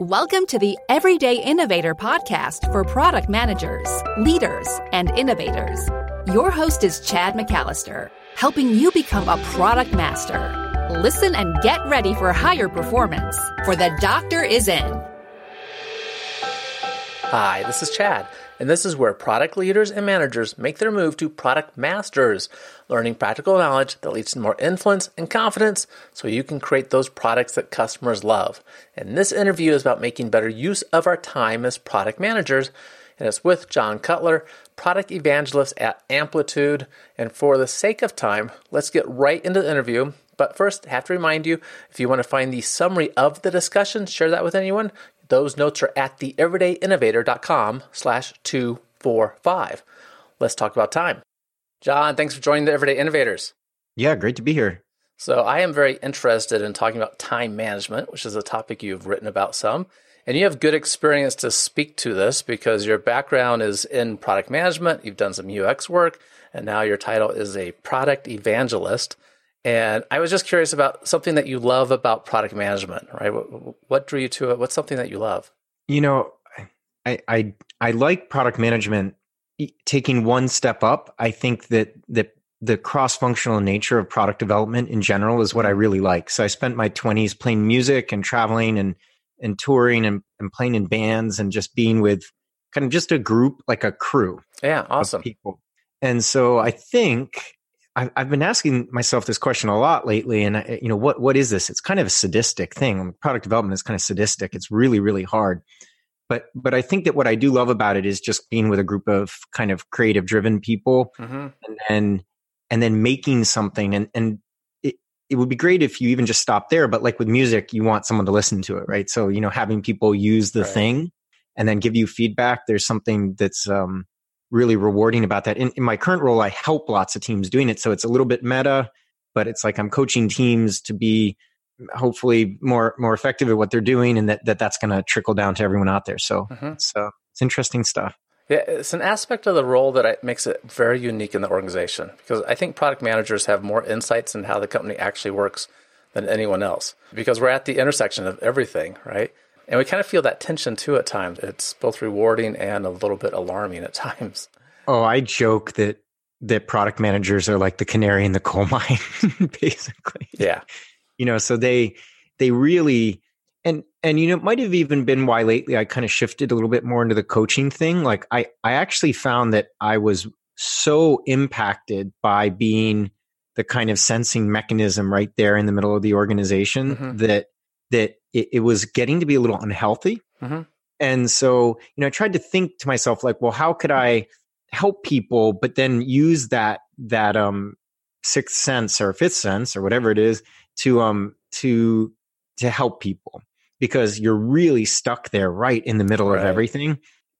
Welcome to the Everyday Innovator podcast for product managers, leaders, and innovators. Your host is Chad McAllister, helping you become a product master. Listen and get ready for higher performance, for the doctor is in. Hi, this is Chad, and this is where product leaders and managers make their move to product masters, learning practical knowledge that leads to more influence and confidence so you can create those products that customers love. And this interview is about making better use of our time as product managers, and it's with John Cutler, product evangelist at Amplitude. And for the sake of time, let's get right into the interview. But first, I have to remind you if you want to find the summary of the discussion, share that with anyone, those notes are at theeverydayinnovator.com slash 245. Let's talk about time. John, thanks for joining the Everyday Innovators. Yeah, great to be here. So, I am very interested in talking about time management, which is a topic you've written about some. And you have good experience to speak to this because your background is in product management, you've done some UX work, and now your title is a product evangelist. And I was just curious about something that you love about product management, right? What, what drew you to it? What's something that you love? You know, I I, I like product management taking one step up. I think that that the cross-functional nature of product development in general is what I mm-hmm. really like. So I spent my 20s playing music and traveling and and touring and, and playing in bands and just being with kind of just a group like a crew. Yeah, awesome. people. And so I think I've, I've been asking myself this question a lot lately, and I, you know, what what is this? It's kind of a sadistic thing. Product development is kind of sadistic. It's really really hard. But but I think that what I do love about it is just being with a group of kind of creative driven people, mm-hmm. and then and then making something. And and it it would be great if you even just stop there. But like with music, you want someone to listen to it, right? So you know, having people use the right. thing and then give you feedback. There's something that's um, really rewarding about that. In, in my current role, I help lots of teams doing it. So it's a little bit meta, but it's like I'm coaching teams to be hopefully more more effective at what they're doing and that, that that's going to trickle down to everyone out there so mm-hmm. it's uh, it's interesting stuff yeah it's an aspect of the role that makes it very unique in the organization because i think product managers have more insights in how the company actually works than anyone else because we're at the intersection of everything right and we kind of feel that tension too at times. It's both rewarding and a little bit alarming at times. Oh, I joke that that product managers are like the canary in the coal mine, basically. Yeah. You know, so they they really and and you know, it might have even been why lately I kind of shifted a little bit more into the coaching thing. Like I I actually found that I was so impacted by being the kind of sensing mechanism right there in the middle of the organization mm-hmm. that that it, it, was getting to be a little unhealthy. Mm-hmm. And so, you know, I tried to think to myself, like, well, how could I help people, but then use that, that, um, sixth sense or fifth sense or whatever it is to, um, to, to help people because you're really stuck there right in the middle right. of everything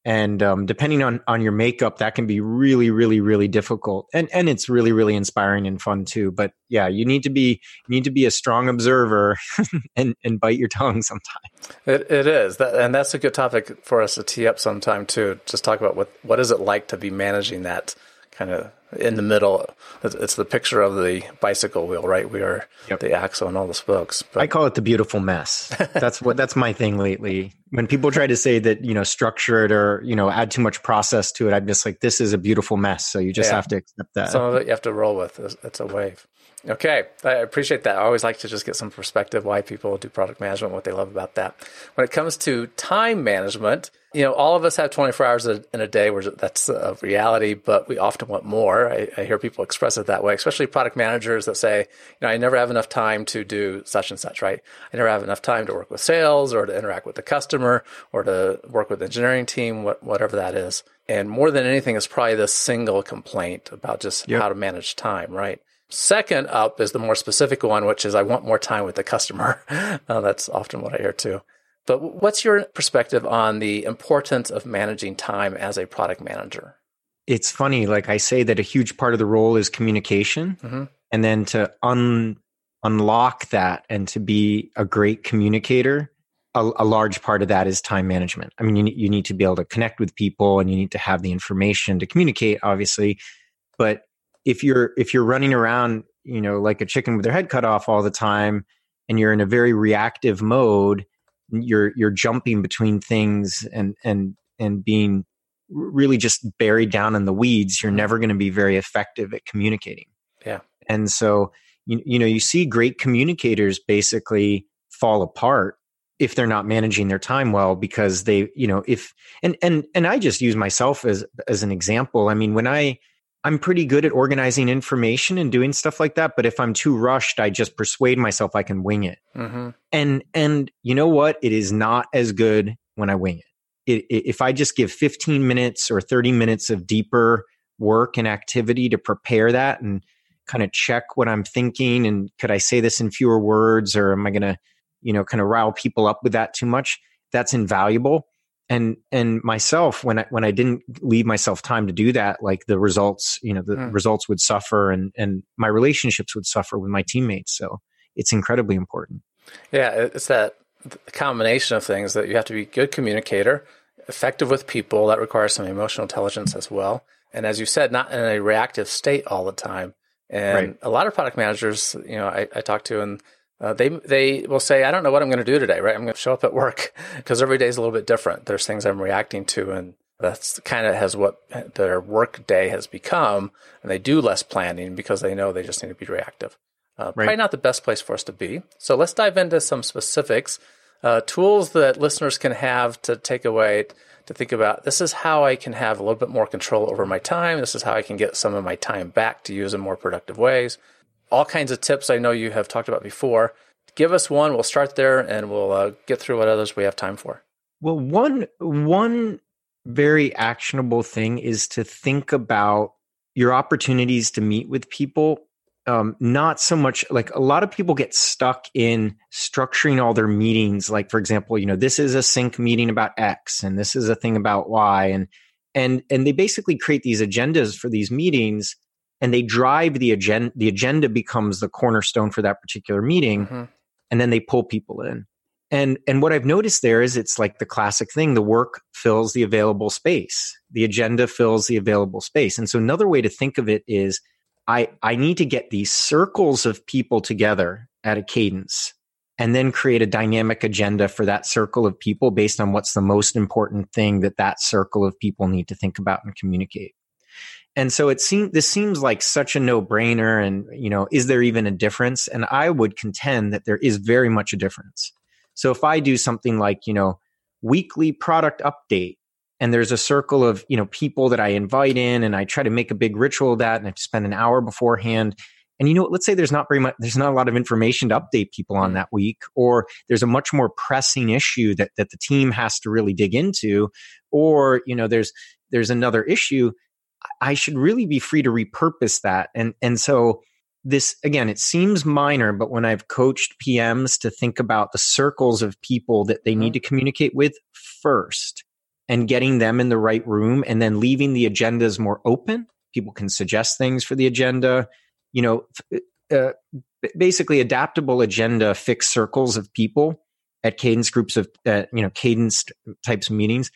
and um, depending on on your makeup that can be really really really difficult. And and it's really really inspiring and fun too. But yeah you need to be you need to be a strong observer and and bite your tongue sometimes. It, it is. That, and that's a good topic for us to tee up sometime too. Just talk about what what is it like to be managing that kind of in the middle. It's the picture of the bicycle wheel, right? We are yep. the axle and all the spokes. But. I call it the beautiful mess. that's what that's my thing lately. When people try to say that you know structure it or you know add too much process to it, I'm just like, this is a beautiful mess. So you just yeah. have to accept that. Some of it you have to roll with. It's a wave. Okay, I appreciate that. I always like to just get some perspective why people do product management, what they love about that. When it comes to time management, you know, all of us have 24 hours in a day where that's a reality, but we often want more. I, I, hear people express it that way, especially product managers that say, you know, I never have enough time to do such and such, right? I never have enough time to work with sales or to interact with the customer or to work with the engineering team, whatever that is. And more than anything, it's probably this single complaint about just yep. how to manage time, right? Second up is the more specific one, which is I want more time with the customer. uh, that's often what I hear too. But what's your perspective on the importance of managing time as a product manager? It's funny, like I say that a huge part of the role is communication. Mm-hmm. And then to un- unlock that and to be a great communicator, a, a, large part of that is time management. I mean, you, you need to be able to connect with people and you need to have the information to communicate, obviously. But if you're if you're running around you know like a chicken with their head cut off all the time and you're in a very reactive mode you're you're jumping between things and and and being really just buried down in the weeds, you're mm-hmm. never going to be very effective at communicating. Yeah. And so you, you know, you see great communicators basically fall apart if they're not managing their time well because they, you know, if and and and I just use myself as as an example. I mean, when I I'm pretty good at organizing information and doing stuff like that. But if I'm too rushed, I just persuade myself I can wing it. Mm-hmm. And and you know what? It is not as good when I wing it. It, it. If I just give 15 minutes or 30 minutes of deeper work and activity to prepare that and kind of check what I'm thinking and could I say this in fewer words or am I going to, you know, kind of rile people up with that too much? That's invaluable and and myself when i when i didn't leave myself time to do that like the results you know the mm. results would suffer and and my relationships would suffer with my teammates so it's incredibly important yeah it's that combination of things that you have to be a good communicator effective with people that requires some emotional intelligence as well and as you said not in a reactive state all the time and right. a lot of product managers you know i, I talk to and uh, they they will say, I don't know what I'm going to do today, right? I'm going to show up at work because every day is a little bit different. There's things I'm reacting to, and that's kind of has what their work day has become. And they do less planning because they know they just need to be reactive. Uh, right. Probably not the best place for us to be. So let's dive into some specifics, uh, tools that listeners can have to take away to think about. This is how I can have a little bit more control over my time. This is how I can get some of my time back to use in more productive ways all kinds of tips I know you have talked about before. Give us one. We'll start there, and we'll uh, get through what others we have time for. Well, one one very actionable thing is to think about your opportunities to meet with people. Um, not so much like a lot of people get stuck in structuring all their meetings. Like, for example, you know, this is a sync meeting about X, and this is a thing about Y, and and and they basically create these agendas for these meetings and they drive the agenda the agenda becomes the cornerstone for that particular meeting mm-hmm. and then they pull people in. And and what i've noticed there is it's like the classic thing the work fills the available space. The agenda fills the available space. And so another way to think of it is i i need to get these circles of people together at a cadence and then create a dynamic agenda for that circle of people based on what's the most important thing that that circle of people need to think about and communicate and so it seems this seems like such a no-brainer and you know is there even a difference? And i would contend that there is very much a difference. So if i do something like you know weekly product update and there's a circle of you know people that i invite in and i try to make a big ritual of that and i spend an hour beforehand. And you know let's say there's not very much there's not a lot of information to update people on mm. that week or there's a much more pressing issue that that the team has to really dig into or you know there's there's another issue I should really be free to repurpose that. And and so this again, it seems minor, but when I've coached PMs to think about the circles of people that they mm-hmm. need to communicate with first and getting them in the right room and then leaving the agendas more open, people can suggest things for the agenda. You know, uh, basically adaptable agenda, fixed circles of people at cadence groups of, uh, you know, cadence types of meetings.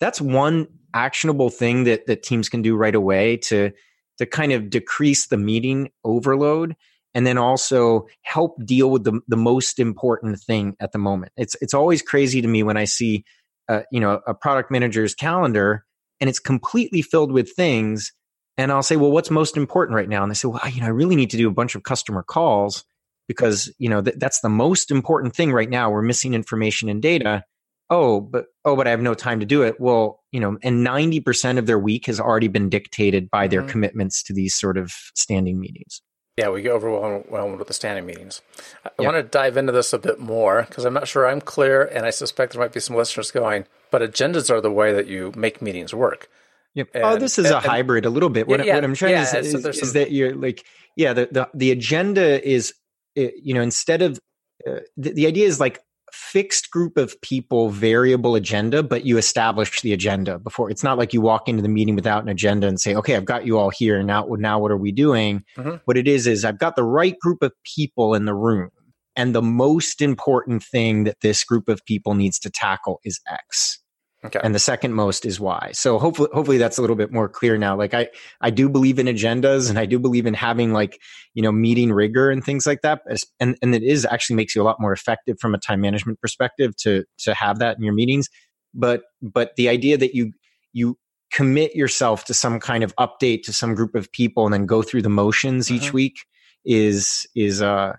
That's one actionable thing that that teams can do right away to to kind of decrease the meeting overload and then also help deal with the, the most important thing at the moment. It's it's always crazy to me when I see uh, you know a product manager's calendar and it's completely filled with things and I'll say, "Well, what's most important right now?" And they say, "Well, you know, I really need to do a bunch of customer calls because, you know, th- that's the most important thing right now. We're missing information and data." oh, but oh, but I have no time to do it. Well, you know, and 90% of their week has already been dictated by their mm-hmm. commitments to these sort of standing meetings. Yeah, we get overwhelmed with the standing meetings. I yeah. want to dive into this a bit more because I'm not sure I'm clear, and I suspect there might be some listeners going, but agendas are the way that you make meetings work. Yep. And, oh, this is and, a hybrid a little bit. What, yeah, what I'm trying yeah, to say is, is, is, that you're like, yeah, the, the, the agenda is, you know, instead of, uh, the, the idea is like fixed group of people variable agenda but you establish the agenda before. It's not like you walk into the meeting without an agenda and say okay i've got you all here. Now now what are we doing? Mm-hmm. what it is is i've got the right group of people in the room and the most important thing that this group of people needs to tackle is x Okay. And the second most is why. So hopefully, hopefully that's a little bit more clear now. Like I, I do believe in agendas and I do believe in having like, you know, meeting rigor and things like that. And, and it is actually makes you a lot more effective from a time management perspective to, to have that in your meetings. But, but the idea that you, you commit yourself to some kind of update to some group of people and then go through the motions each mm-hmm. week is, is, uh,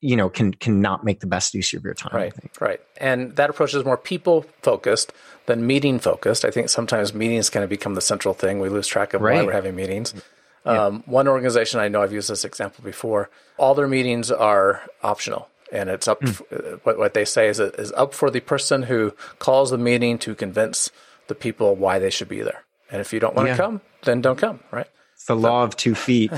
you know can can not make the best use of your time right right and that approach is more people focused than meeting focused i think sometimes meetings kind of become the central thing we lose track of right. why we're having meetings yeah. um, one organization i know i've used this example before all their meetings are optional and it's up mm. what, what they say is is up for the person who calls the meeting to convince the people why they should be there and if you don't want to yeah. come then don't come right it's the law of two feet.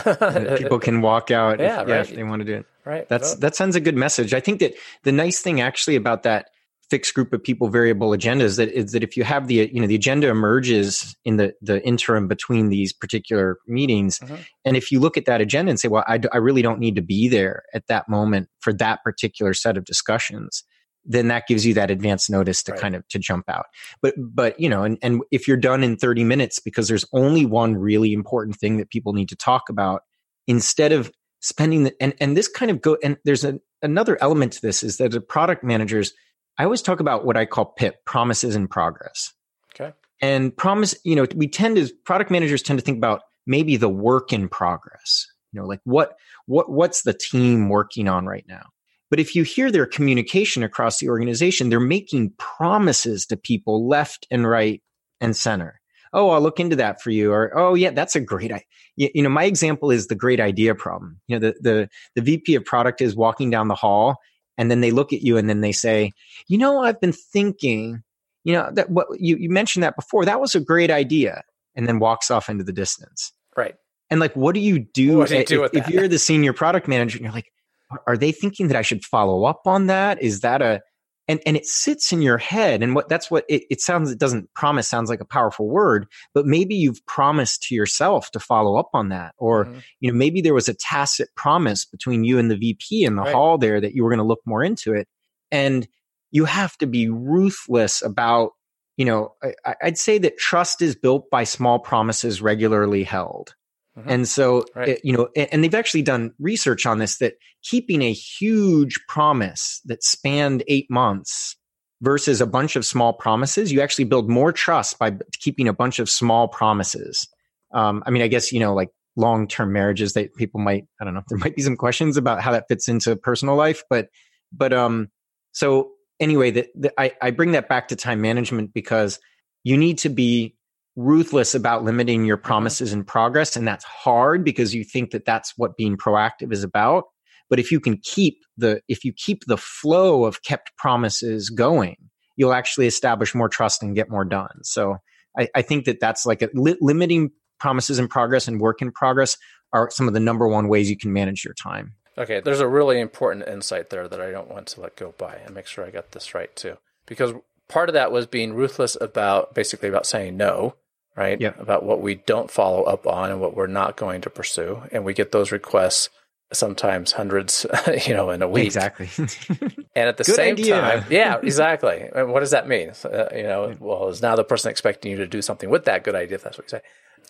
people can walk out yeah, if, right. yeah, if they want to do it. Right. That's well, that sends a good message. I think that the nice thing actually about that fixed group of people variable agenda is that is that if you have the you know the agenda emerges in the the interim between these particular meetings mm-hmm. and if you look at that agenda and say well I, I really don't need to be there at that moment for that particular set of discussions then that gives you that advance notice to right. kind of to jump out. But but you know, and, and if you're done in 30 minutes because there's only one really important thing that people need to talk about, instead of spending the and, and this kind of go and there's a, another element to this is that the product managers, I always talk about what I call PIP, promises in progress. Okay. And promise, you know, we tend to product managers tend to think about maybe the work in progress. You know, like what what what's the team working on right now? But if you hear their communication across the organization, they're making promises to people left and right and center. Oh, I'll look into that for you. Or, oh, yeah, that's a great idea. You know, my example is the great idea problem. You know, the, the, the VP of product is walking down the hall and then they look at you and then they say, you know, I've been thinking, you know, that what you, you mentioned that before. That was a great idea. And then walks off into the distance. Right. And like, what do you do, do, you do if, if, you're the senior product manager and you're like, are they thinking that I should follow up on that? Is that a and and it sits in your head and what that's what it, it sounds it doesn't promise sounds like a powerful word but maybe you've promised to yourself to follow up on that or mm-hmm. you know maybe there was a tacit promise between you and the vp in the right. hall there that you were going to look more into it and you have to be ruthless about you know I, i'd say that trust is built by small promises regularly held Mm-hmm. And so, right. it, you know, and they've actually done research on this that keeping a huge promise that spanned eight months versus a bunch of small promises, you actually build more trust by keeping a bunch of small promises. Um, I mean, I guess, you know, like long term marriages that people might, I don't know, there might be some questions about how that fits into personal life, but, but, um, so anyway, that I, I bring that back to time management because you need to be ruthless about limiting your mm-hmm. promises and progress and that's hard because you think that that's what being proactive is about. But if you can keep the if you keep the flow of kept promises going you'll actually establish more trust and get more done. So i, I think that that's like a, li- limiting promises in progress and work in progress are some of the number one ways you can manage your time. Okay there's a really important insight there that i don't want to let go by and make sure i got this right too. Because part of that was being ruthless about basically about saying no right? Yeah. About what we don't follow up on and what we're not going to pursue. And we get those requests sometimes hundreds, you know, in a week. Exactly. and at the same idea. time, yeah, exactly. And what does that mean? Uh, you know, well, is now the person expecting you to do something with that good idea, if that's what you say.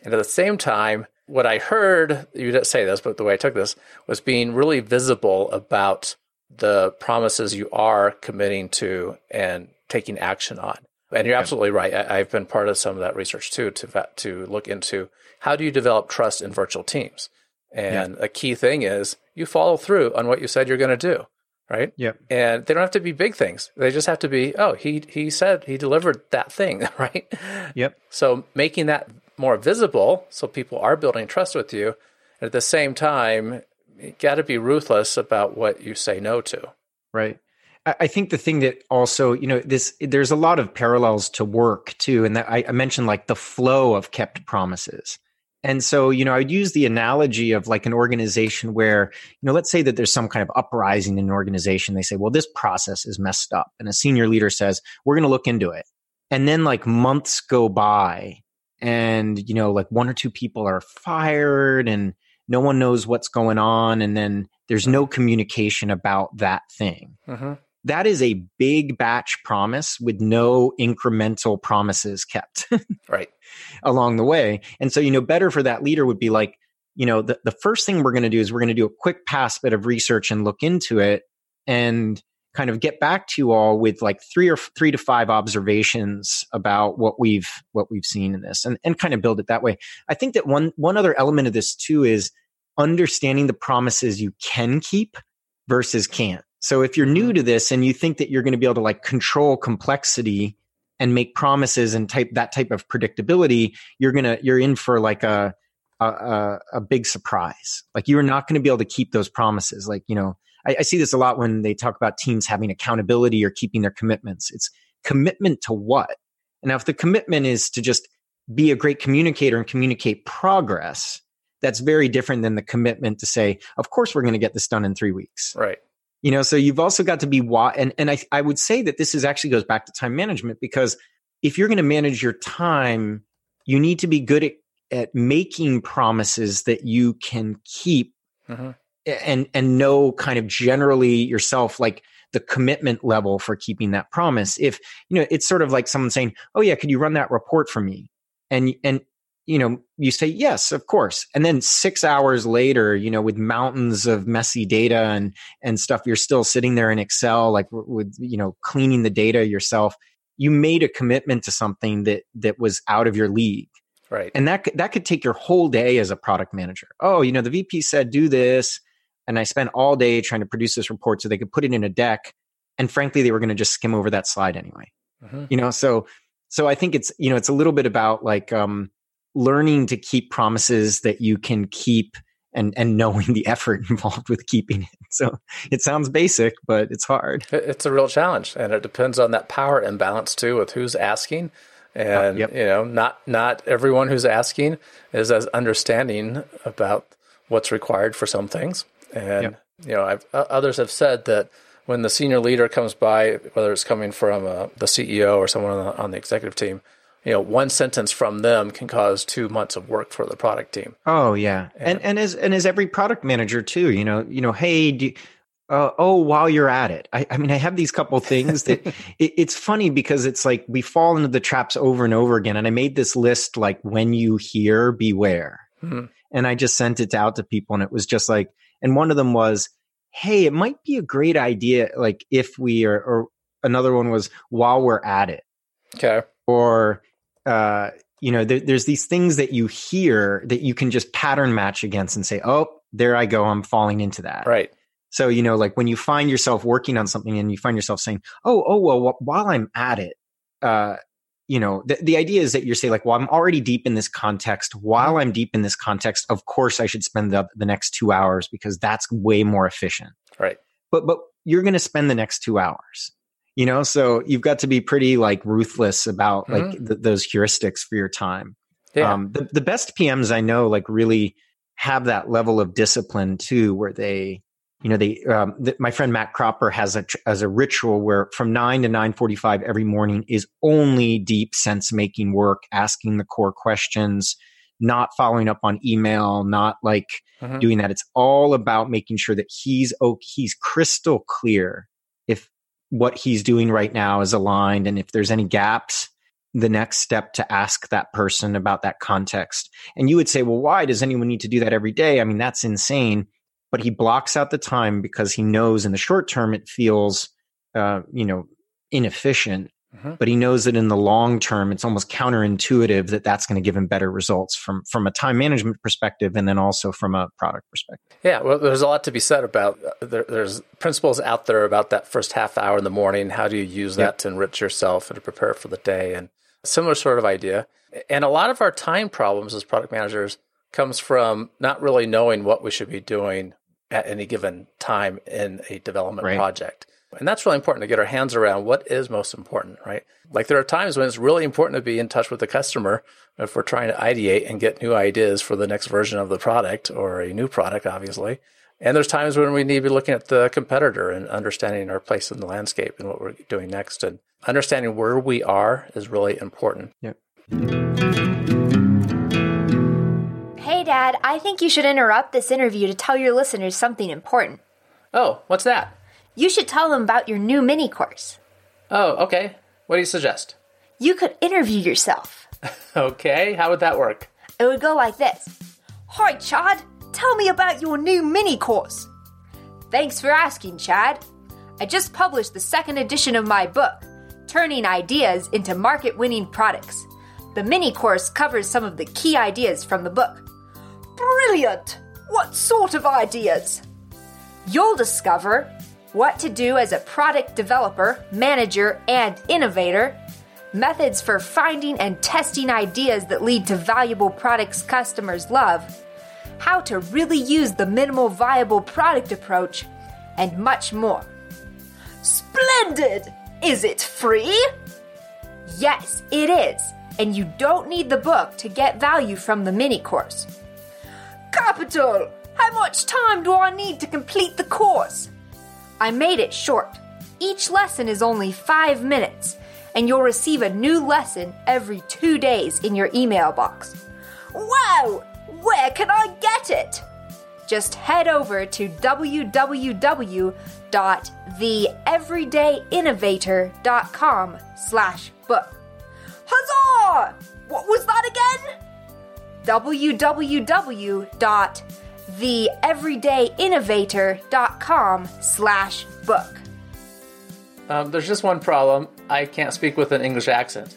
And at the same time, what I heard, you didn't say this, but the way I took this was being really visible about the promises you are committing to and taking action on. And you're absolutely right. I, have been part of some of that research too to to look into how do you develop trust in virtual teams. And yeah. a key thing is you follow through on what you said you're going to do, right? Yep. And they don't have to be big things. They just have to be, oh, he he said he delivered that thing, right? Yep. So making that more visible so people are building trust with you. And at the same time, you got to be ruthless about what you say no to. Right. I think the thing that also, you know, this there's a lot of parallels to work too, and that I, I mentioned like the flow of kept promises. And so, you know, I would use the analogy of like an organization where, you know, let's say that there's some kind of uprising in an organization. They say, well, this process is messed up. And a senior leader says, we're going to look into it. And then like months go by and, you know, like one or two people are fired and no one knows what's going on. And then there's no communication about that thing. Mm-hmm that is a big batch promise with no incremental promises kept right. along the way. And so you know better for that leader would be like you know the, the first thing we're going to do is we're going to do a quick pass bit of research and look into it and kind of get back to you all with like three or three to five observations about what we've what we've seen in this and, and kind of build it that way. I think that one one other element of this too is understanding the promises you can keep versus can't so if you're new mm-hmm. to this and you think that you're going to be able to like control complexity and make promises and type that type of predictability you're gonna you're in for like a a, a, big surprise like you're not going to be able to keep those promises like you know I, I see this a lot when they talk about teams having accountability or keeping their commitments. It's commitment to what? And now, if the commitment is to just be a great communicator and communicate progress, that's very different than the commitment to say, of course, we're going to get this done in three weeks. Right. You know, so you've also got to be and and I I would say that this is actually goes back to time management because if you're going to manage your time, you need to be good at at making promises that you can keep mm-hmm. and and know kind of generally yourself like the commitment level for keeping that promise. If you know it's sort of like someone saying oh yeah could you run that report for me? And and you know you say yes of course and then 6 hours later you know with mountains of messy data and and stuff you're still sitting there in excel like with you know cleaning the data yourself you made a commitment to something that that was out of your league right and that that could take your whole day as a product manager oh you know the vp said do this and I spent all day trying to produce this report so they could put it in a deck. And frankly, they were going to just skim over that slide anyway. Mm-hmm. You know, so so I think it's you know it's a little bit about like um, learning to keep promises that you can keep and and knowing the effort involved with keeping it. So it sounds basic, but it's hard. It's a real challenge, and it depends on that power imbalance too, with who's asking. And uh, yep. you know, not not everyone who's asking is as understanding about what's required for some things. And yep. you know, I've, uh, others have said that when the senior leader comes by, whether it's coming from uh, the CEO or someone on the, on the, executive team, you know, one sentence from them can cause two months of work for the product team. Oh yeah, and and, and as and as every product manager too, you know, you know, hey, do, uh, oh, while you're at it, I, I mean, I have these couple things that it, it's funny because it's like we fall into the traps over and over again. And I made this list like when you hear, beware, mm-hmm. and I just sent it out to people, and it was just like and one of them was, hey, it might be a great idea, like if we are, or another one was while we're at it. Okay. Or, uh, you know, there, there's these things that you hear that you can just pattern match against and say, oh, there I go, I'm falling into that. Right. So, you know, like when you find yourself working on something and you find yourself saying, oh, oh, well, while I'm at it, uh, you know, the, the idea is that you're saying like, well, I'm already deep in this context. While I'm deep in this context, of course I should spend the, the next two hours because that's way more efficient. Right. But, but you're going to spend the next two hours, you know, so you've got to be pretty like ruthless about mm-hmm. like th- those heuristics for your time. Yeah. Um, the, the best PMs I know like really have that level of discipline too, where they, you know, they, um, the, my friend Matt Cropper has a, as a ritual where from nine to 945 every morning is only deep sense making work, asking the core questions, not following up on email, not like mm-hmm. doing that. It's all about making sure that he's, oh, he's crystal clear if what he's doing right now is aligned and if there's any gaps, the next step to ask that person about that context. And you would say, well, why does anyone need to do that every day? I mean, that's insane but he blocks out the time because he knows in the short term it feels, uh, you know, inefficient. Mm-hmm. But he knows that in the long term, it's almost counterintuitive that that's going to give him better results from from a time management perspective, and then also from a product perspective. Yeah, well, there's a lot to be said about uh, there, there's principles out there about that first half hour in the morning. How do you use that yep. to enrich yourself and to prepare for the day? And similar sort of idea. And a lot of our time problems as product managers comes from not really knowing what we should be doing at any given time in a development right. project. And that's really important to get our hands around what is most important, right? Like there are times when it's really important to be in touch with the customer if we're trying to ideate and get new ideas for the next version of the product or a new product, obviously. And there's times when we need to be looking at the competitor and understanding our place in the landscape and what we're doing next. And understanding where we are is really important. Yep. Hey, Dad, I think you should interrupt this interview to tell your listeners something important. Oh, what's that? You should tell them about your new mini course. Oh, okay. What do you suggest? You could interview yourself. Okay, how would that work? It would go like this Hi, Chad. Tell me about your new mini course. Thanks for asking, Chad. I just published the second edition of my book, Turning Ideas into Market Winning Products. The mini course covers some of the key ideas from the book. Brilliant! What sort of ideas? You'll discover what to do as a product developer, manager, and innovator, methods for finding and testing ideas that lead to valuable products customers love, how to really use the minimal viable product approach, and much more. Splendid! Is it free? Yes, it is, and you don't need the book to get value from the mini course. Capital! How much time do I need to complete the course? I made it short. Each lesson is only five minutes, and you'll receive a new lesson every two days in your email box. Wow! Where can I get it? Just head over to www.theeverydayinnovator.com slash book. Huzzah! What was that again? www.theeverydayinnovator.com slash book. Um, there's just one problem. I can't speak with an English accent.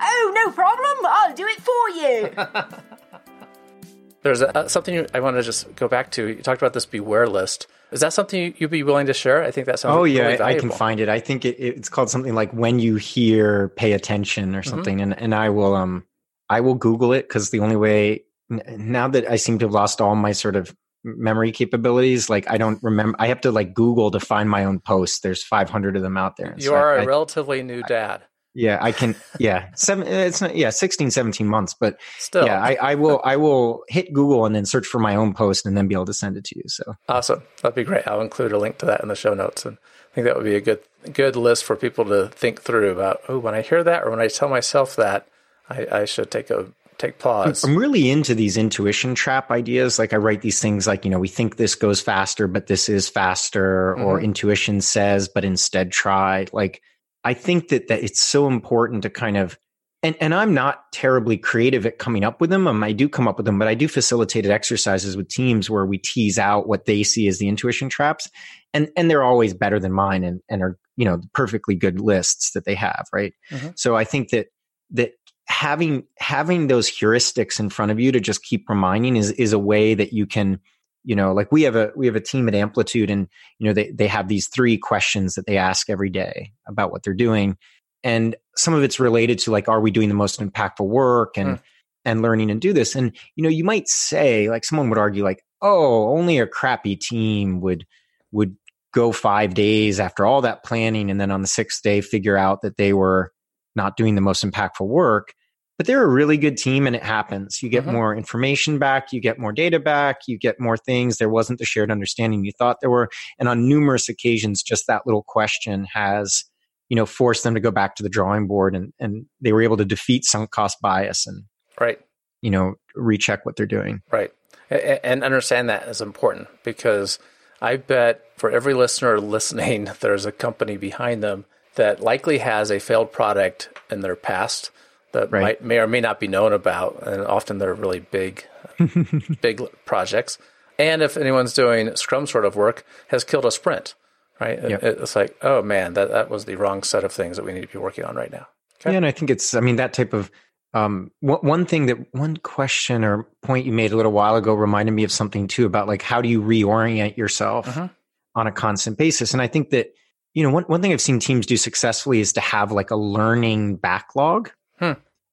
Oh, no problem. I'll do it for you. There's a, uh, something I want to just go back to. You talked about this beware list. Is that something you'd be willing to share? I think that sounds. Oh yeah, really I can find it. I think it, it's called something like "When You Hear, Pay Attention" or Mm-hmm. something. And and I will um I will Google it because the only way n- now that I seem to have lost all my sort of memory capabilities, like I don't remember. I have to like Google to find my own posts. There's 500 of them out there. You So are I- a I- relatively new dad. yeah, I can. Yeah, seven. It's not. Yeah, 16, 17 months. But Still, yeah, I, I will. I will hit Google and then search for my own post and then be able to send it to you. So awesome. That'd be great. I'll include a link to that in the show notes, and I think that would be a good good list for people to think through about. Oh, when I hear that, or when I tell myself that, I, I should take a take pause. I'm really into these intuition trap ideas. Like I write these things like, you know, we think this goes faster, but this is faster, or intuition says, but instead try. Like I think that that it's so important to kind of and, and I'm not terribly creative at coming up with them. Um, I do come up with them, but I do facilitated exercises with teams where we tease out what they see as the intuition traps. And and they're always better than mine and, and are, you know, perfectly good lists that they have, right? Mhm. So I think that that having having those heuristics in front of you to just keep reminding is is a way that you can you know like we have a we have a team at amplitude and you know they they have these three questions that they ask every day about what they're doing and some of it's related to like are we doing the most impactful work and Mm. and learning and do this and you know you might say like someone would argue like oh only a crappy team would would go 5 days after all that planning and then on the 6th day figure out that they were not doing the most impactful work but they're a really good team and it happens you get Mhm. more information back you get more data back you get more things there wasn't the shared understanding you thought there were and on numerous occasions just that little question has you know forced them to go back to the drawing board and and they were able to defeat sunk cost bias and right. you know recheck what they're doing Right. And understand that is important because I bet for every listener listening, there's a company behind them that likely has a failed product in their past that Right. might, may or may not be known about. And often they're really big, big projects. And if anyone's doing Scrum sort of work, has killed a sprint, right? Yep. It's like, oh man, that, that was the wrong set of things that we need to be working on right now. Okay. Yeah, and I think it's. I mean, that type of um, one, one thing that one question or point you made a little while ago reminded me of something too about like how do you reorient yourself Mhm. on a constant basis, and I think that you know one one thing I've seen teams do successfully is to have like a learning backlog, Hmm.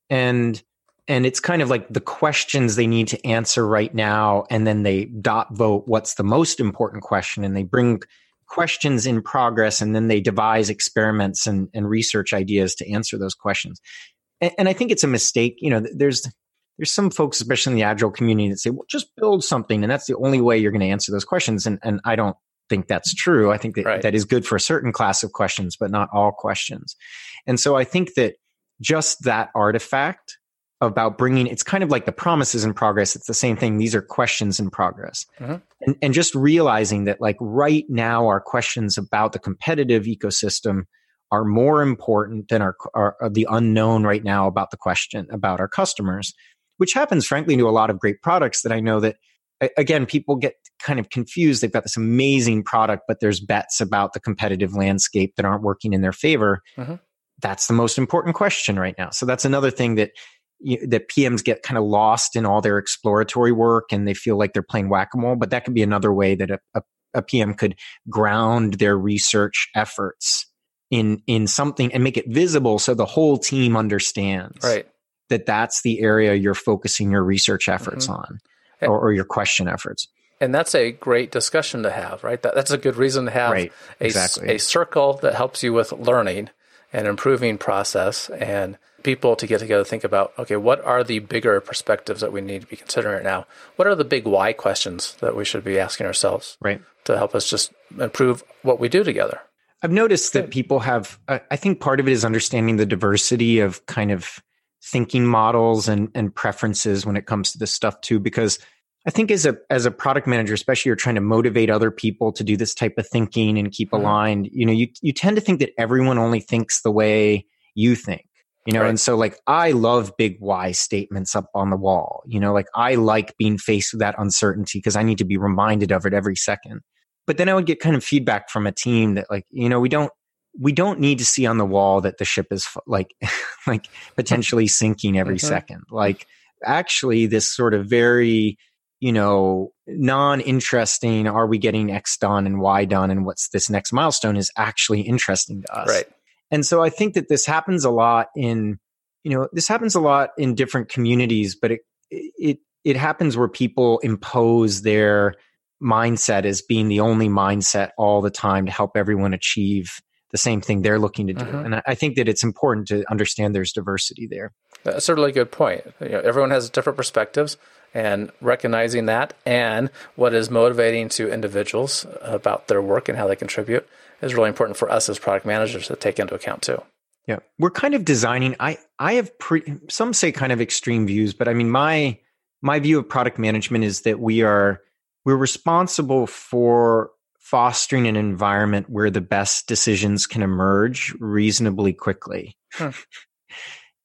and and it's kind of like the questions they need to answer right now, and then they dot vote what's the most important question, and they bring questions in progress and then they devise experiments and, and research ideas to answer those questions and, and i think it's a mistake you know there's there's some folks especially in the agile community that say well just build something and that's the only way you're going to answer those questions and, and i don't think that's true. I think that Right. that is good for a certain class of questions but not all questions. And so i think that just that artifact about bringing it's kind of like the promises in progress. It's the same thing. These are questions in progress. Mm-hmm. and, and just realizing that like right now our questions about the competitive ecosystem are more important than our, our, the unknown right now about the question about our customers which happens frankly to a lot of great products that i know that again people get kind of confused. They've got this amazing product but there's bets about the competitive landscape that aren't working in their favor. Mm-hmm. that's the most important question right now. So that's another thing that you, that PMs get kind of lost in all their exploratory work and they feel like they're playing whack-a-mole but that could be another way that a, a, a PM could ground their research efforts in in something and make it visible so the whole team understands right. that that's the area you're focusing your research efforts mm-hmm. on Eh, or, or, your question efforts. and that's a great discussion to have right? That, that's a good reason to have right, a, exactly. a circle that helps you with learning and improving process and people to get together think about okay what are the bigger perspectives that we need to be considering right now? What are the big why questions that we should be asking ourselves right. to help us just improve what we do together? I've noticed that people have i think part of it is understanding the diversity of kind of thinking models and, and preferences when it comes to this stuff too because I think as a as a product manager, especially you're trying to motivate other people to do this type of thinking and keep mm-hmm. aligned, you know, you you tend to think that everyone only thinks the way you think. You know, right. and so like I love big why statements up on the wall. You know, like I like being faced with that uncertainty because I need to be reminded of it every second. But then I would get kind of feedback from a team that like, you know, we don't we don't need to see on the wall that the ship is like like potentially sinking every mm-hmm. second. Like actually this sort of very you know, non-interesting, are we getting X done and Y done and what's this next milestone is actually interesting to us. Right. And so I think that this happens a lot in, you know, this happens a lot in different communities, but it, it, it happens where people impose their mindset as being the only mindset all the time to help everyone achieve the same thing they're looking to do. Mm-hmm. And I think that it's important to understand there's diversity there. That's a really good point. You know, everyone has different perspectives and recognizing that and what is motivating to individuals about their work and how they contribute is really important for us as product managers to take into account too. Yeah. We're kind of designing I I have pre, some say kind of extreme views, but I mean my my view of product management is that we are we're responsible for fostering an environment where the best decisions can emerge reasonably quickly. Hmm.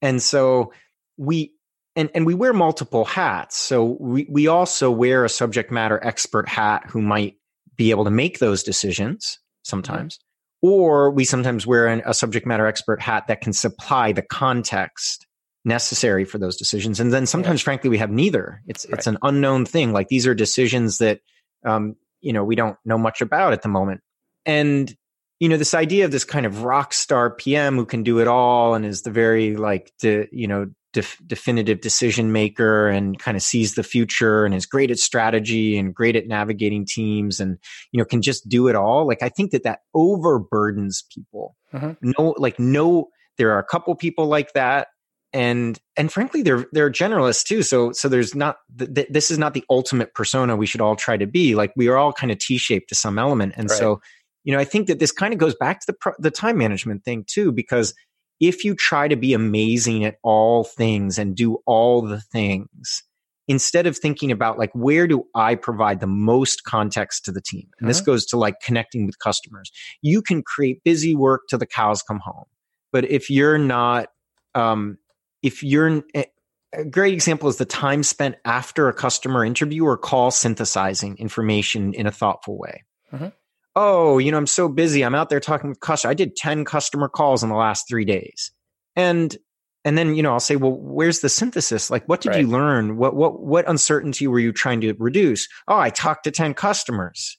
and so we and, and we wear multiple hats. So we, we also wear a subject matter expert hat who might be able to make those decisions sometimes. Mm-hmm. Or we sometimes wear an, a subject matter expert hat that can supply the context necessary for those decisions. And then sometimes, yeah. frankly, we have neither. It's right. it's an unknown thing. Like these are decisions that um, you know we don't know much about at the moment. And you know this idea of this kind of rock star PM who can do it all and is the very like the you know def- definitive decision maker and kind of sees the future and is great at strategy and great at navigating teams and you know can just do it all like i think that that overburdens people mm-hmm. no like no there are a couple people like that and and frankly they're they're generalists too so so there's not th- th- this is not the ultimate persona we should all try to be like we are all kind of t-shaped to some element and right. so you know i think that this kind of goes back to the pro- the time management thing too because if you try to be amazing at all things and do all the things, instead of thinking about like, where do I provide the most context to the team? And this uh-huh. goes to like connecting with customers. You can create busy work till the cows come home. But if you're not, um, if you're, eh, a great example is the time spent after a customer interview or call synthesizing information in a thoughtful way. Uh-huh oh, you know, I'm so busy. I'm out there talking with customers. I did 10 customer calls in the last three days. And and then, you know, I'll say, well, where's the synthesis? Like, what did right. you learn? What what what uncertainty were you trying to reduce? Oh, I talked to 10 customers.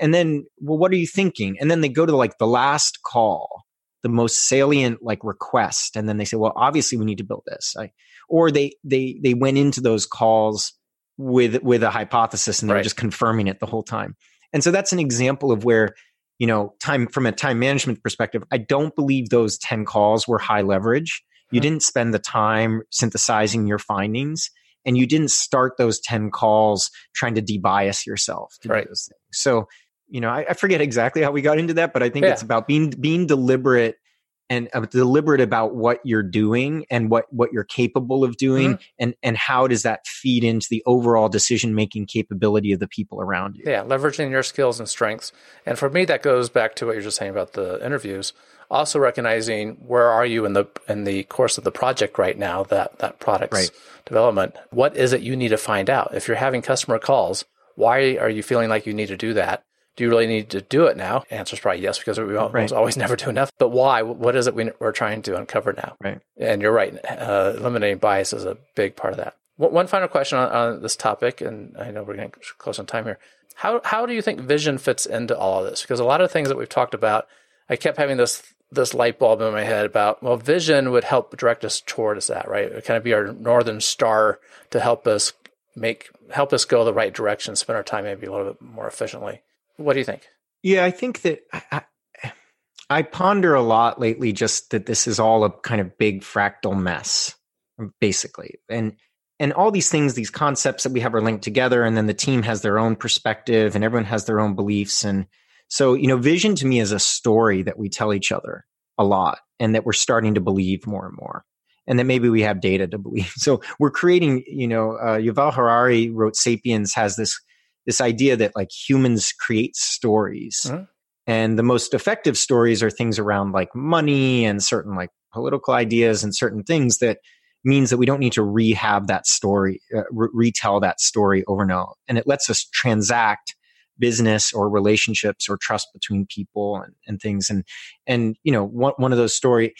And then, well, what are you thinking? And then they go to like the last call, the most salient like request. And then they say, well, obviously we need to build this. I, or they they they went into those calls with with a hypothesis and they're right. just confirming it the whole time. And so that's an example of where, you know, time from a time management perspective, I don't believe those 10 calls were high leverage. You mm-hmm. didn't spend the time synthesizing your findings and you didn't start those 10 calls trying to debias yourself to right. do those things. So, you know, I, I, forget exactly how we got into that, but I think yeah. it's about being being deliberate and uh, deliberate about what you're doing and what what you're capable of doing mm-hmm. and and how does that feed into the overall decision making capability of the people around you yeah leveraging your skills and strengths and for me that goes back to what you're just saying about the interviews also recognizing where are you in the in the course of the project right now that that product's right. development what is it you need to find out if you're having customer calls why are you feeling like you need to do that do you really need to do it now? The Answer is probably yes, because we right. always never do enough. But why? What is it we, are trying to uncover now? Right. And you're right. Uh, eliminating bias is a big part of that. One final question on, on this topic, and I know we're getting close on time here. How how do you think vision fits into all of this? Because a lot of things that we've talked about, I kept having this this light bulb in my head about well, vision would help direct us towards that, right? It would kind of be our northern star to help us make help us go the right direction, spend our time maybe a little bit more efficiently. What do you think? Yeah, I think that I, I ponder a lot lately just that this is all a kind of big fractal mess, basically. And and all these things, these concepts that we have are linked together, and then the team has their own perspective and everyone has their own beliefs. And so, you know, vision to me is a story that we tell each other a lot and that we're starting to believe more and more. And that maybe we have data to believe. So we're creating, you know, uh, Yuval Harari wrote Sapiens has this this idea that like humans create stories. Mm-hmm. And the most effective stories are things around like money and certain like political ideas and certain things that means that we don't need to rehab that story, uh, re- retell that story over and over. And it lets us transact business or relationships or trust between people and, and things. And, and, you know, one, one of those story,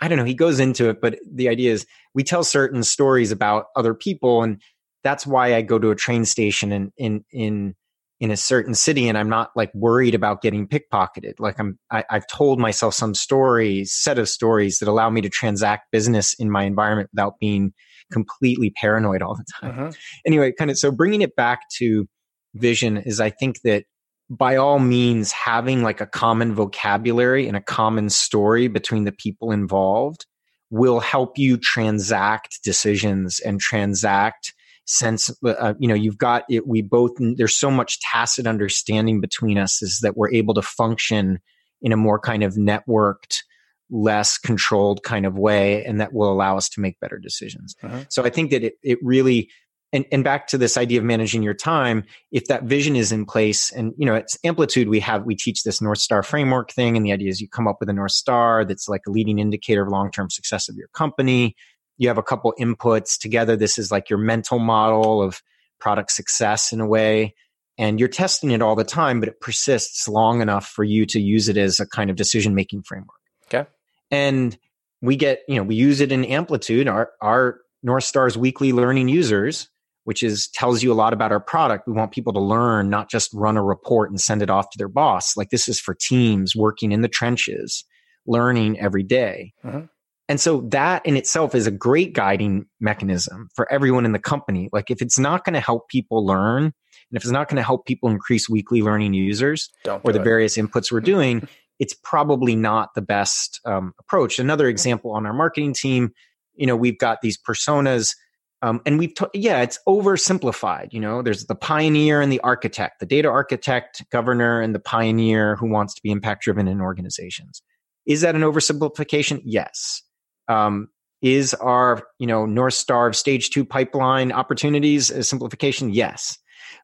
I don't know, he goes into it, but the idea is we tell certain stories about other people and that's why I go to a train station in in in in a certain city and I'm not like worried about getting pickpocketed. Like I'm I, I've told myself some stories, set of stories that allow me to transact business in my environment without being completely paranoid all the time. Uh-huh. Anyway, kind of so bringing it back to vision is I think that by all means having like a common vocabulary and a common story between the people involved will help you transact decisions and transact sense uh, you know you've got it we both there's so much tacit understanding between us is that we're able to function in a more kind of networked less controlled kind of way and that will allow us to make better decisions uh-huh. so i think that it, it really and, and back to this idea of managing your time if that vision is in place and you know it's amplitude we have we teach this north star framework thing and the idea is you come up with a north star that's like a leading indicator of long-term success of your company you have a couple inputs together. This is like your mental model of product success in a way. And you're testing it all the time, but it persists long enough for you to use it as a kind of decision making framework. Okay. And we get, you know, we use it in amplitude. Our, our North Star's weekly learning users, which is tells you a lot about our product. We want people to learn, not just run a report and send it off to their boss. Like this is for teams working in the trenches, learning every day. Mm-hmm. And so that in itself is a great guiding mechanism for everyone in the company. Like if it's not going to help people learn and if it's not going to help people increase weekly learning users Don't or the it. various inputs we're doing, it's probably not the best um, approach. Another example on our marketing team, you know, we've got these personas um, and we've, t- yeah, it's oversimplified. You know, there's the pioneer and the architect, the data architect, governor, and the pioneer who wants to be impact driven in organizations. Is that an oversimplification? Yes. Um, is our you know north star of stage two pipeline opportunities a simplification? Yes,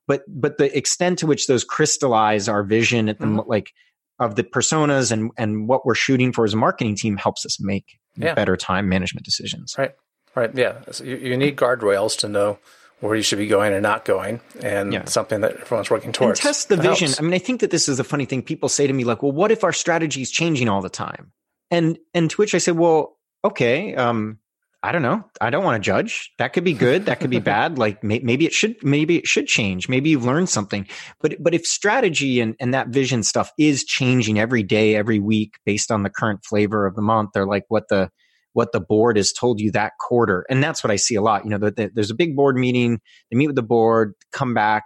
but but the extent to which those crystallize our vision at the mm-hmm. like of the personas and and what we're shooting for as a marketing team helps us make yeah. better time management decisions. Right, right, yeah. So you, you need guardrails to know where you should be going and not going, and yeah. something that everyone's working towards. And test the vision. Helps. I mean, I think that this is the funny thing. People say to me, like, "Well, what if our strategy is changing all the time?" And and to which I say, "Well, okay, um, I don't know. I don't want to judge. That could be good. That could be bad. Like may, maybe it should, maybe it should change. Maybe you've learned something. But but if strategy and and that vision stuff is changing every day, every week, based on the current flavor of the month, or like what the what the board has told you that quarter, and that's what I see a lot. You know, the, the, there's a big board meeting. They meet with the board, come back,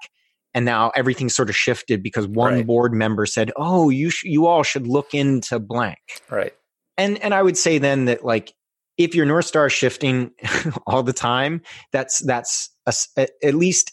and now everything's sort of shifted because one right. board member said, "Oh, you sh- you all should look into blank." Right and and I would say then that like if your north star is shifting all the time, that's that's a, at least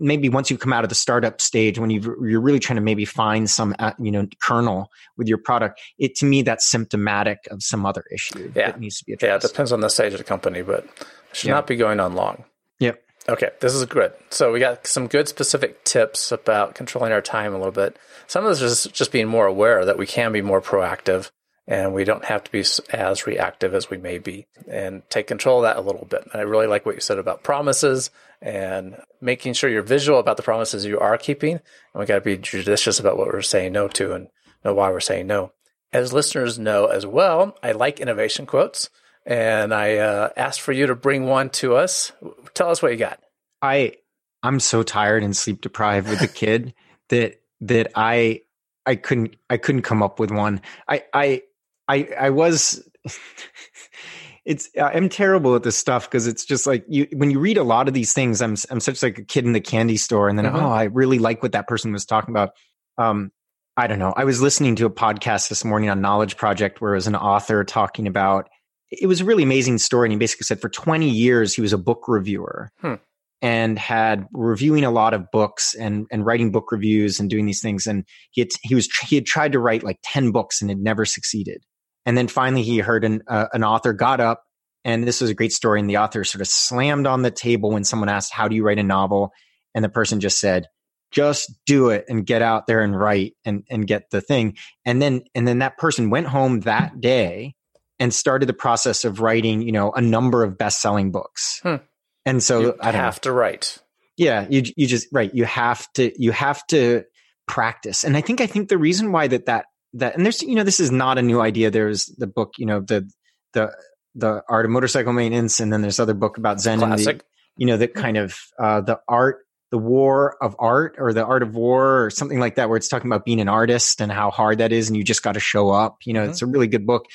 maybe once you've come out of the startup stage when you you're really trying to maybe find some uh, you know kernel with your product it to me that's symptomatic of some other issue yeah. that needs to be addressed. yeah it depends on the stage of the company but it should yeah. not be going on long yep okay this is good so we got some good specific tips about controlling our time a little bit some of this is just being more aware that we can be more proactive and we don't have to be as reactive as we may be and take control of that a little bit. And I really like what you said about promises and making sure you're visual about the promises you are keeping. And we got to be judicious about what we're saying no to and know why we're saying no. As listeners know as well, I like innovation quotes and I uh, asked for you to bring one to us. Tell us what you got. I I'm so tired and sleep deprived with the kid that that I I couldn't I couldn't come up with one. I I I I was it's I'm terrible at this stuff because it's just like you when you read a lot of these things I'm I'm such like a kid in the candy store and then mm-hmm. oh I really like what that person was talking about um I don't know I was listening to a podcast this morning on Knowledge Project where it was an author talking about it was a really amazing story and he basically said for 20 years he was a book reviewer hmm. and had reviewing a lot of books and and writing book reviews and doing these things and he had, he was he had tried to write like 10 books and had never succeeded and then finally, he heard an, uh, an author got up, and this was a great story. And the author sort of slammed on the table when someone asked, How do you write a novel? And the person just said, just do it and get out there and write and, and get the thing. And then, and then that person went home that day and started the process of writing, you know, a number of best selling books. Hmm. And so you I have know. to write. Yeah. You, you just, right. You have to, you have to practice. And I think, I think the reason why that, that that and there's you know this is not a new idea there's the book you know the the the art of motorcycle maintenance and then there's other book about zen Classic. and the, you know the kind of uh, the art the war of art or the art of war or something like that where it's talking about being an artist and how hard that is and you just got to show up you know mm-hmm. it's a really good book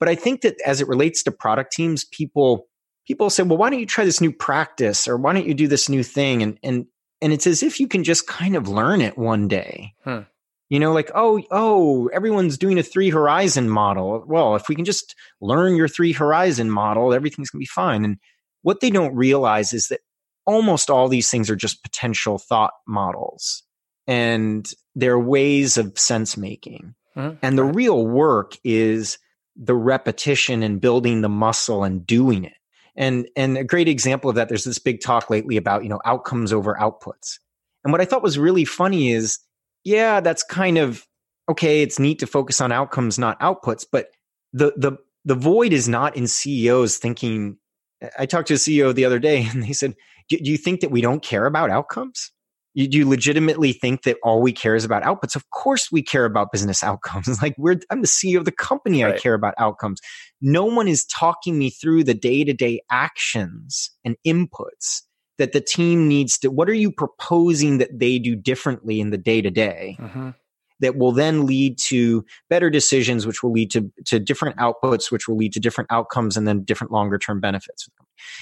but i think that as it relates to product teams people people say well why don't you try this new practice or why don't you do this new thing and and and it's as if you can just kind of learn it one day hmm. You know, like, oh, oh, everyone's doing a three horizon model. Well, if we can just learn your three horizon model, everything's going to be fine. And what they don't realize is that almost all these things are just potential thought models and they're ways of sense making. Mm-hmm. And the real work is the repetition and building the muscle and doing it. And and a great example of that, there's this big talk lately about, you know, outcomes over outputs. And what I thought was really funny is yeah, that's kind of okay. It's neat to focus on outcomes, not outputs, but the the the void is not in CEOs thinking. I talked to a CEO the other day, and they said, "Do, do you think that we don't care about outcomes? You, do you legitimately think that all we care is about outputs? Of course, we care about business outcomes. like we're, I'm the CEO of the company. Right. I care about outcomes. No one is talking me through the day to day actions and inputs that the team needs to what are you proposing that they do differently in the day to day that will then lead to better decisions which will lead to to different outputs which will lead to different outcomes and then different longer term benefits?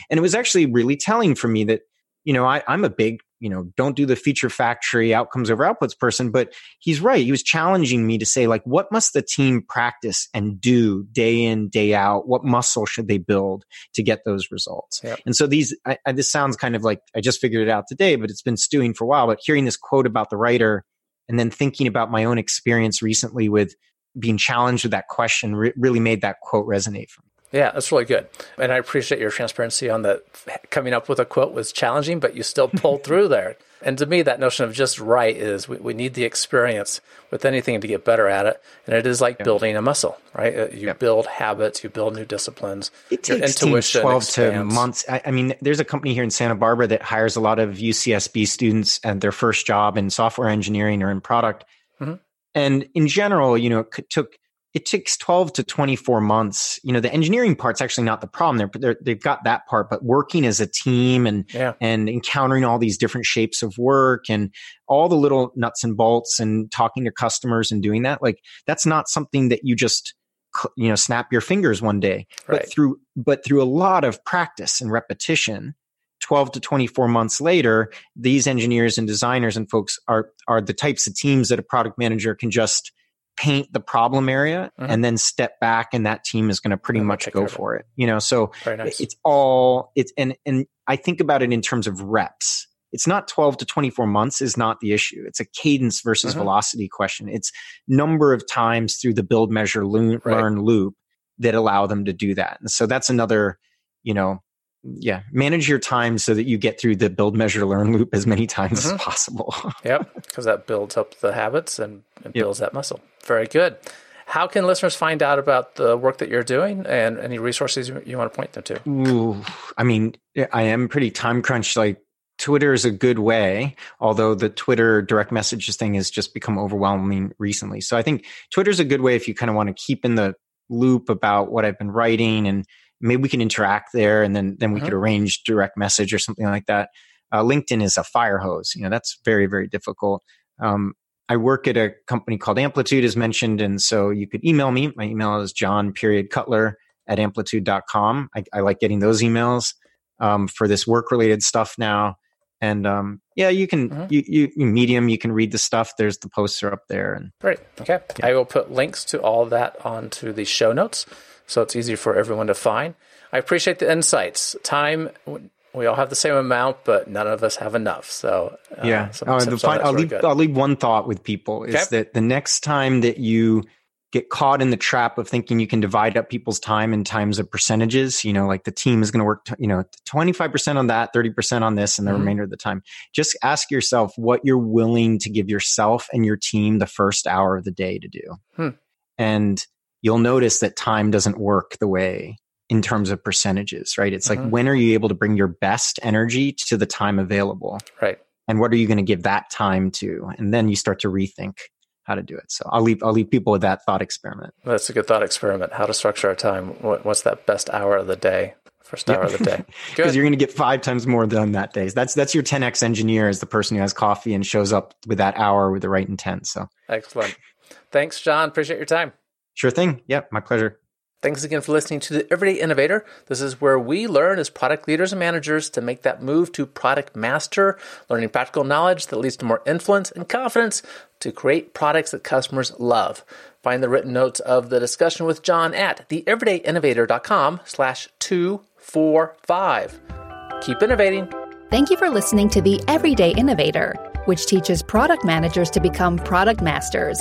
And it was actually really telling for me that you know I, i'm a big you know, don't do the feature factory outcomes over outputs person. But he's right. He was challenging me to say, like, what must the team practice and do day in, day out? What muscle should they build to get those results? Yep. And so these, I, I, this sounds kind of like I just figured it out today, but it's been stewing for a while. But hearing this quote about the writer and then thinking about my own experience recently with being challenged with that question re- really made that quote resonate for me. Yeah, that's really good. And I appreciate your transparency on that. Coming up with a quote was challenging, but you still pulled through there. And to me, that notion of just right is we, we need the experience with anything to get better at it. And it is like yeah. building a muscle, right? Uh, you yeah. build habits, you build new disciplines. It takes intuition 12 expands. to months. I, I, mean, there's a company here in Santa Barbara that hires a lot of UCSB students and their first job in software engineering or in product. Mm-hmm. And in general, you know, it took it takes 12 to 24 months. You know, the engineering part's actually not the problem. They're, they have got that part, but working as a team and, yeah. and encountering all these different shapes of work and all the little nuts and bolts and talking to customers and doing that, like that's not something that you just, you know, snap your fingers one day, right. but through, but through a lot of practice and repetition, 12 to 24 months later, these engineers and designers and folks are, are the types of teams that a product manager can just, paint the problem area mm-hmm. and then step back and that team is going to pretty much go for it. you know so nice. it's all it's and and i think about it in terms of reps it's not 12 to 24 months is not the issue. It's a cadence versus mm-hmm. velocity question. It's number of times through the build, measure, learn, right. learn loop that allow them to do that. And so that's another, you know, yeah, manage your time so that you get through the build, measure, learn loop as many times mm-hmm. as possible. yep, because that builds up the habits and, and builds yep. that muscle. Very good. How can listeners find out about the work that you're doing and any resources you, you want to point them to? Ooh, I mean, I am pretty time crunched. Like Twitter is a good way, although the Twitter direct messages thing has just become overwhelming recently. So I think Twitter is a good way if you kind of want to keep in the loop about what I've been writing and maybe we can interact there and then then we uh-huh. could arrange direct message or something like that. Uh, LinkedIn is a fire hose. You know, that's very, very difficult. Um, I work at a company called Amplitude, as mentioned. And so you could email me. My email is john period cutler at amplitude.com. I, I like getting those emails um, for this work related stuff now. And um, yeah, you can mm-hmm. you, you, medium. You can read the stuff. There's the posts are up there. And great. Okay, yeah. I will put links to all that onto the show notes, so it's easy for everyone to find. I appreciate the insights. Time we all have the same amount, but none of us have enough. So uh, yeah, some, uh, some, I'll leave I'll leave one thought with people is okay. that the next time that you get caught in the trap of thinking you can divide up people's time in times of percentages, you know, like the team is going to work, t- you know, 25% on that, 30% on this, and the mm-hmm. remainder of the time. Just ask yourself what you're willing to give yourself and your team the first hour of the day to do. Hmm. And you'll notice that time doesn't work the way in terms of percentages, right? It's mm-hmm. like when are you able to bring your best energy to the time available? Right. And what are you going to give that time to? And then you start to rethink how to do it. So I'll leave I'll leave people with that thought experiment. That's a good thought experiment. How to structure our time. What's that best hour of the day? First hour of the day. Because you're going to get five times more done that day. That's that's your 10x engineer is the person who has coffee and shows up with that hour with the right intent. So excellent. Thanks, John. Appreciate your time. Sure thing. Yeah, my pleasure. Thanks again for listening to the Everyday Innovator. This is where we learn as product leaders and managers to make that move to product master, learning practical knowledge that leads to more influence and confidence to create products that customers love. Find the written notes of the discussion with John at theeverydayinnovator.com slash 245. Keep innovating. Thank you for listening to The Everyday Innovator, which teaches product managers to become product masters.